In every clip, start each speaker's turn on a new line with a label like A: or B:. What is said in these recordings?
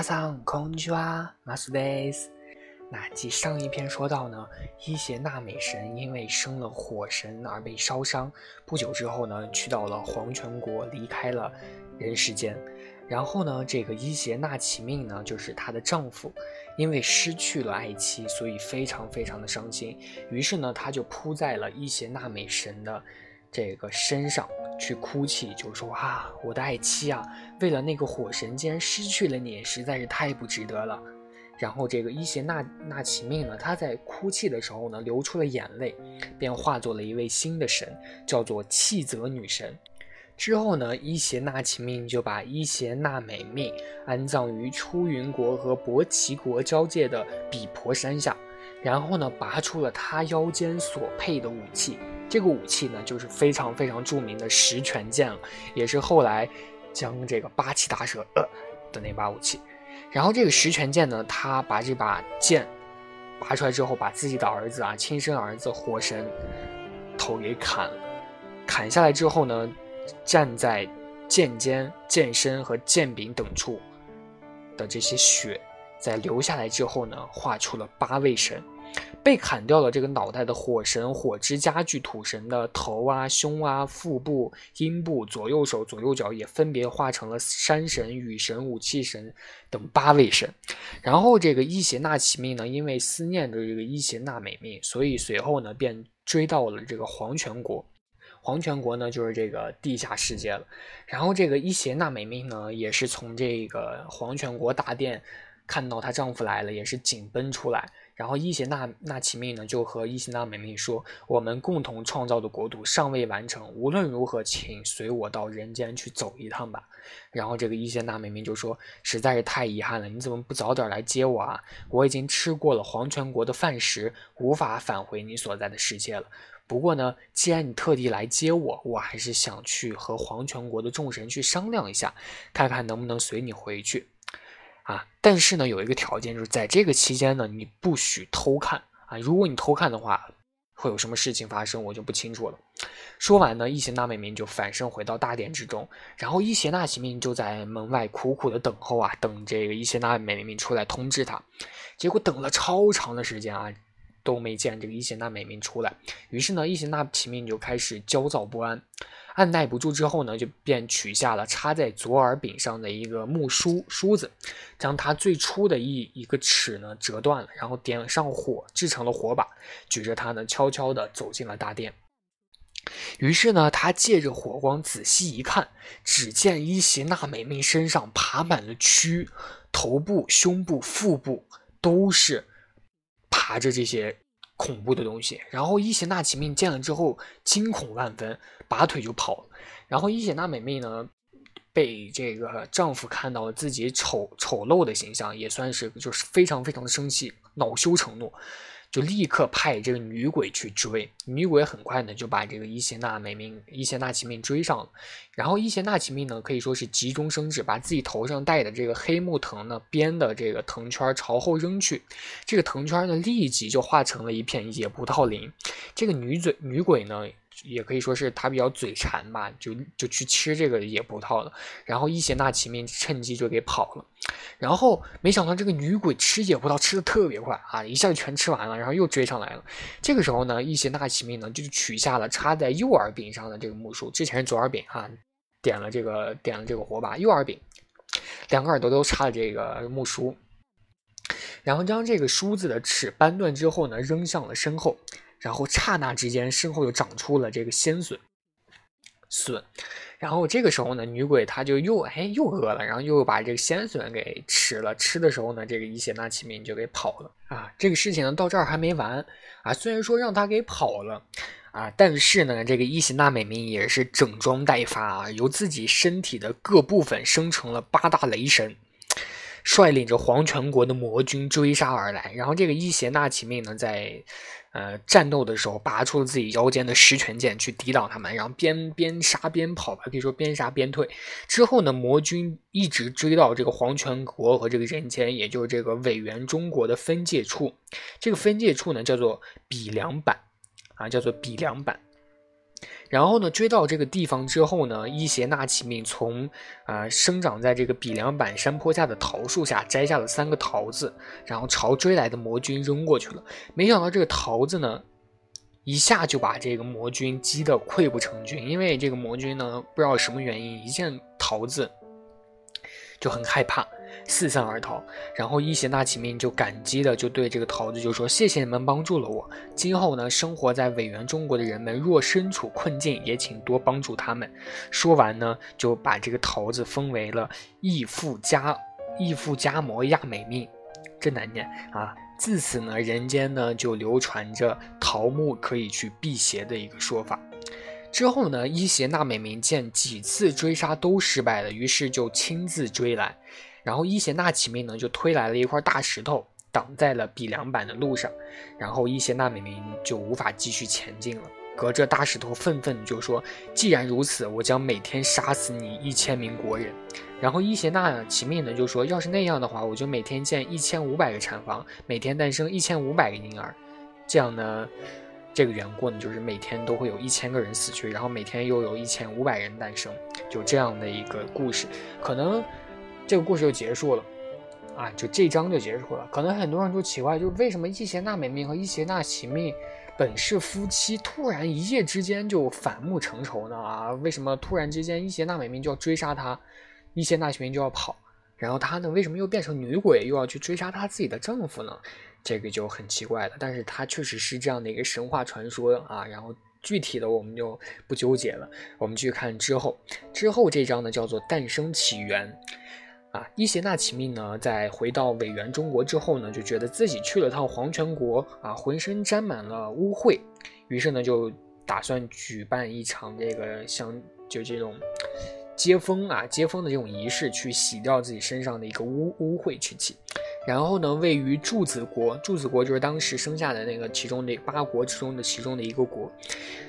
A: 皆さんこんにちは、マスです。那继上一篇说到呢，伊邪那美神因为生了火神而被烧伤，不久之后呢，去到了黄泉国，离开了人世间。然后呢，这个伊邪那岐命呢，就是她的丈夫，因为失去了爱妻，所以非常非常的伤心。于是呢，他就扑在了伊邪那美神的这个身上 去哭泣，就说啊，我的爱妻啊，为了那个火神，竟然失去了你，实在是太不值得了。然后这个伊邪那那岐命呢，他在哭泣的时候呢，流出了眼泪，便化作了一位新的神，叫做气泽女神。之后呢，伊邪那岐命就把伊邪那美命安葬于出云国和伯奇国交界的比婆山下，然后呢，拔出了他腰间所配的武器。这个武器呢，就是非常非常著名的十全剑了，也是后来将这个八岐大蛇呃的那把武器。然后这个十全剑呢，他把这把剑拔出来之后，把自己的儿子啊，亲生儿子火神头给砍了。砍下来之后呢，站在剑尖、剑身和剑柄等处的这些血，在留下来之后呢，画出了八位神。被砍掉了这个脑袋的火神、火之家具土神的头啊、胸啊、腹部、阴部、左右手、左右脚也分别化成了山神、雨神、武器神等八位神。然后这个伊邪那岐命呢，因为思念着这个伊邪那美命，所以随后呢便追到了这个黄泉国。黄泉国呢就是这个地下世界了。然后这个伊邪那美命呢，也是从这个黄泉国大殿看到她丈夫来了，也是紧奔出来。然后伊邪那那岐命呢，就和伊邪那美命说：“我们共同创造的国度尚未完成，无论如何，请随我到人间去走一趟吧。”然后这个伊邪那美命就说：“实在是太遗憾了，你怎么不早点来接我啊？我已经吃过了黄泉国的饭食，无法返回你所在的世界了。不过呢，既然你特地来接我，我还是想去和黄泉国的众神去商量一下，看看能不能随你回去。”啊，但是呢，有一个条件，就是在这个期间呢，你不许偷看啊！如果你偷看的话，会有什么事情发生，我就不清楚了。说完呢，伊邪那美命就反身回到大殿之中，然后伊邪那岐命就在门外苦苦的等候啊，等这个伊邪那美命出来通知他。结果等了超长的时间啊，都没见这个伊邪那美命出来。于是呢，伊邪那岐命就开始焦躁不安。按耐不住之后呢，就便取下了插在左耳柄上的一个木梳梳子，将它最初的一一个齿呢折断了，然后点上火，制成了火把，举着它呢，悄悄地走进了大殿。于是呢，他借着火光仔细一看，只见伊邪那美命身上爬满了蛆，头部、胸部、腹部都是爬着这些。恐怖的东西，然后伊邪那岐命见了之后惊恐万分，拔腿就跑。然后伊邪那美命呢，被这个丈夫看到了自己丑丑陋的形象，也算是就是非常非常的生气，恼羞成怒。就立刻派这个女鬼去追，女鬼很快呢就把这个伊邪那美命、伊邪那岐命追上了。然后伊邪那岐命呢可以说是急中生智，把自己头上戴的这个黑木藤呢编的这个藤圈朝后扔去，这个藤圈呢立即就化成了一片野葡萄林。这个女嘴女鬼呢。也可以说是他比较嘴馋吧，就就去吃这个野葡萄了。然后伊邪那岐命趁机就给跑了。然后没想到这个女鬼吃野葡萄吃的特别快啊，一下就全吃完了，然后又追上来了。这个时候呢，伊邪那岐命呢就取下了插在右耳柄上的这个木梳，之前是左耳柄哈，点了这个点了这个火把，右耳柄两个耳朵都插了这个木梳，然后将这个梳子的齿掰断之后呢，扔向了身后。然后刹那之间，身后又长出了这个鲜笋，笋。然后这个时候呢，女鬼她就又哎又饿了，然后又把这个鲜笋给吃了。吃的时候呢，这个伊邪那岐命就给跑了啊。这个事情呢到这儿还没完啊。虽然说让他给跑了啊，但是呢，这个伊邪那美命也是整装待发啊，由自己身体的各部分生成了八大雷神。率领着黄泉国的魔军追杀而来，然后这个伊邪那岐命呢，在呃战斗的时候，拔出了自己腰间的十全剑去抵挡他们，然后边边杀边跑吧，可以说边杀边退。之后呢，魔军一直追到这个黄泉国和这个人间，也就是这个伪元中国的分界处。这个分界处呢，叫做比梁板啊，叫做比梁板。然后呢，追到这个地方之后呢，伊邪那岐命从呃生长在这个比良坂山坡下的桃树下摘下了三个桃子，然后朝追来的魔军扔过去了。没想到这个桃子呢，一下就把这个魔军击得溃不成军，因为这个魔军呢，不知道什么原因，一见桃子就很害怕。四散而逃，然后伊邪那岐命就感激的就对这个桃子就说：“谢谢你们帮助了我，今后呢，生活在委员中国的人们若身处困境，也请多帮助他们。”说完呢，就把这个桃子封为了义父家义父家摩亚美命，真难念啊！自此呢，人间呢就流传着桃木可以去辟邪的一个说法。之后呢，伊邪那美名见几次追杀都失败了，于是就亲自追来。然后伊邪那岐命呢，就推来了一块大石头，挡在了比良坂的路上，然后伊邪那美名就无法继续前进了。隔着大石头，愤愤就说：“既然如此，我将每天杀死你一千名国人。”然后伊邪那岐命呢就说：“要是那样的话，我就每天建一千五百个产房，每天诞生一千五百个婴儿。这样呢，这个缘故呢，就是每天都会有一千个人死去，然后每天又有一千五百人诞生，就这样的一个故事，可能。”这个故事就结束了，啊，就这章就结束了。可能很多人就奇怪，就是为什么伊邪那美命和伊邪那岐命本是夫妻，突然一夜之间就反目成仇呢？啊，为什么突然之间伊邪那美命就要追杀他，伊邪那岐命就要跑，然后他呢，为什么又变成女鬼，又要去追杀他自己的丈夫呢？这个就很奇怪了。但是它确实是这样的一个神话传说啊。然后具体的我们就不纠结了，我们去看之后，之后这章呢叫做诞生起源。啊，伊邪那岐命呢，在回到委员中国之后呢，就觉得自己去了趟黄泉国啊，浑身沾满了污秽，于是呢，就打算举办一场这个像就这种接风啊接风的这种仪式，去洗掉自己身上的一个污污秽之气。然后呢，位于柱子国，柱子国就是当时生下的那个其中的八国之中的其中的一个国。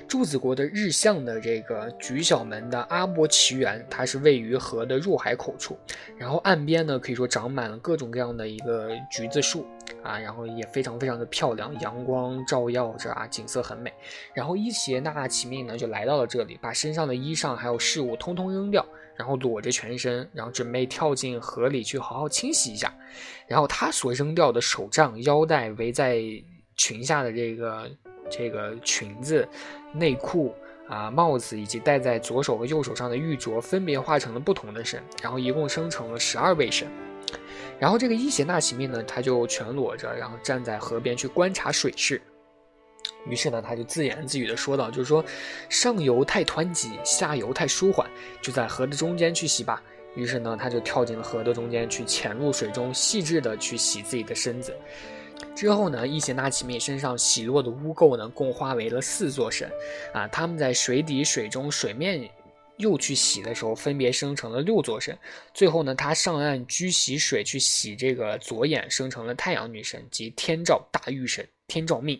A: 柱子国的日向的这个菊小门的阿波奇园，它是位于河的入海口处。然后岸边呢，可以说长满了各种各样的一个橘子树啊，然后也非常非常的漂亮，阳光照耀着啊，景色很美。然后伊邪那岐命呢，就来到了这里，把身上的衣裳还有饰物通通扔掉。然后裸着全身，然后准备跳进河里去好好清洗一下。然后他所扔掉的手杖、腰带、围在裙下的这个这个裙子、内裤啊、帽子，以及戴在左手和右手上的玉镯，分别化成了不同的神，然后一共生成了十二位神。然后这个伊邪那岐命呢，他就全裸着，然后站在河边去观察水势。于是呢，他就自言自语的说道：“就是说，上游太湍急，下游太舒缓，就在河的中间去洗吧。”于是呢，他就跳进了河的中间，去潜入水中，细致的去洗自己的身子。之后呢，伊邪那岐妹身上洗落的污垢呢，共化为了四座神，啊，他们在水底、水中、水面。又去洗的时候，分别生成了六座神。最后呢，他上岸居洗水去洗这个左眼，生成了太阳女神及天照大御神天照命。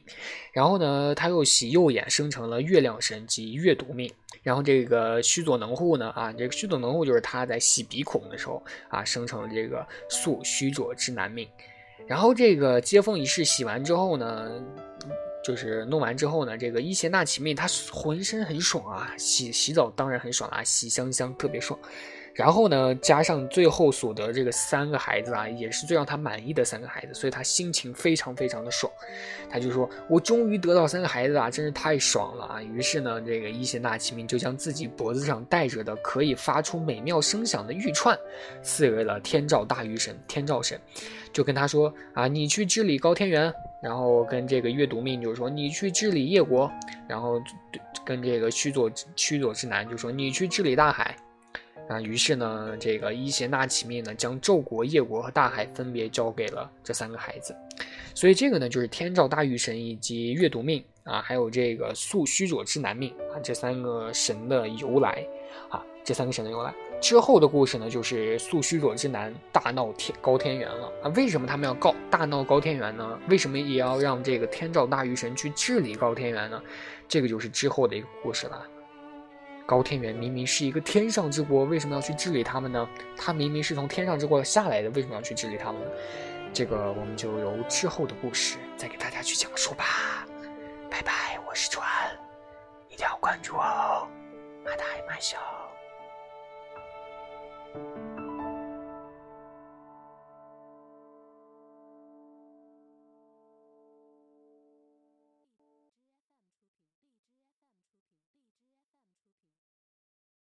A: 然后呢，他又洗右眼，生成了月亮神及月读命。然后这个须佐能护呢，啊，这个须佐能护就是他在洗鼻孔的时候啊，生成了这个宿须佐之男命。然后这个接风仪式洗完之后呢。就是弄完之后呢，这个伊邪那岐命他浑身很爽啊，洗洗澡当然很爽啊，洗香香特别爽。然后呢，加上最后所得这个三个孩子啊，也是最让他满意的三个孩子，所以他心情非常非常的爽。他就说：“我终于得到三个孩子啊，真是太爽了啊！”于是呢，这个伊邪那岐命就将自己脖子上戴着的可以发出美妙声响的玉串赐给了天照大御神天照神，就跟他说：“啊，你去治理高天原。”然后跟这个月读命就是说：“你去治理叶国。”然后跟这个须佐须佐之男就说：“你去治理大海。”啊，于是呢，这个伊邪那岐命呢，将纣国、叶国和大海分别交给了这三个孩子。所以这个呢，就是天照大御神以及月读命啊，还有这个宿须佐之男命啊，这三个神的由来啊，这三个神的由来。之后的故事呢，就是素须佐之男大闹天高天原了啊。为什么他们要告大闹高天原呢？为什么也要让这个天照大御神去治理高天原呢？这个就是之后的一个故事了。高天原明明是一个天上之国，为什么要去治理他们呢？他明明是从天上之国下来的，为什么要去治理他们呢？这个我们就由之后的故事再给大家去讲述吧。拜拜，我是川，一定要关。关注哦，马大马小。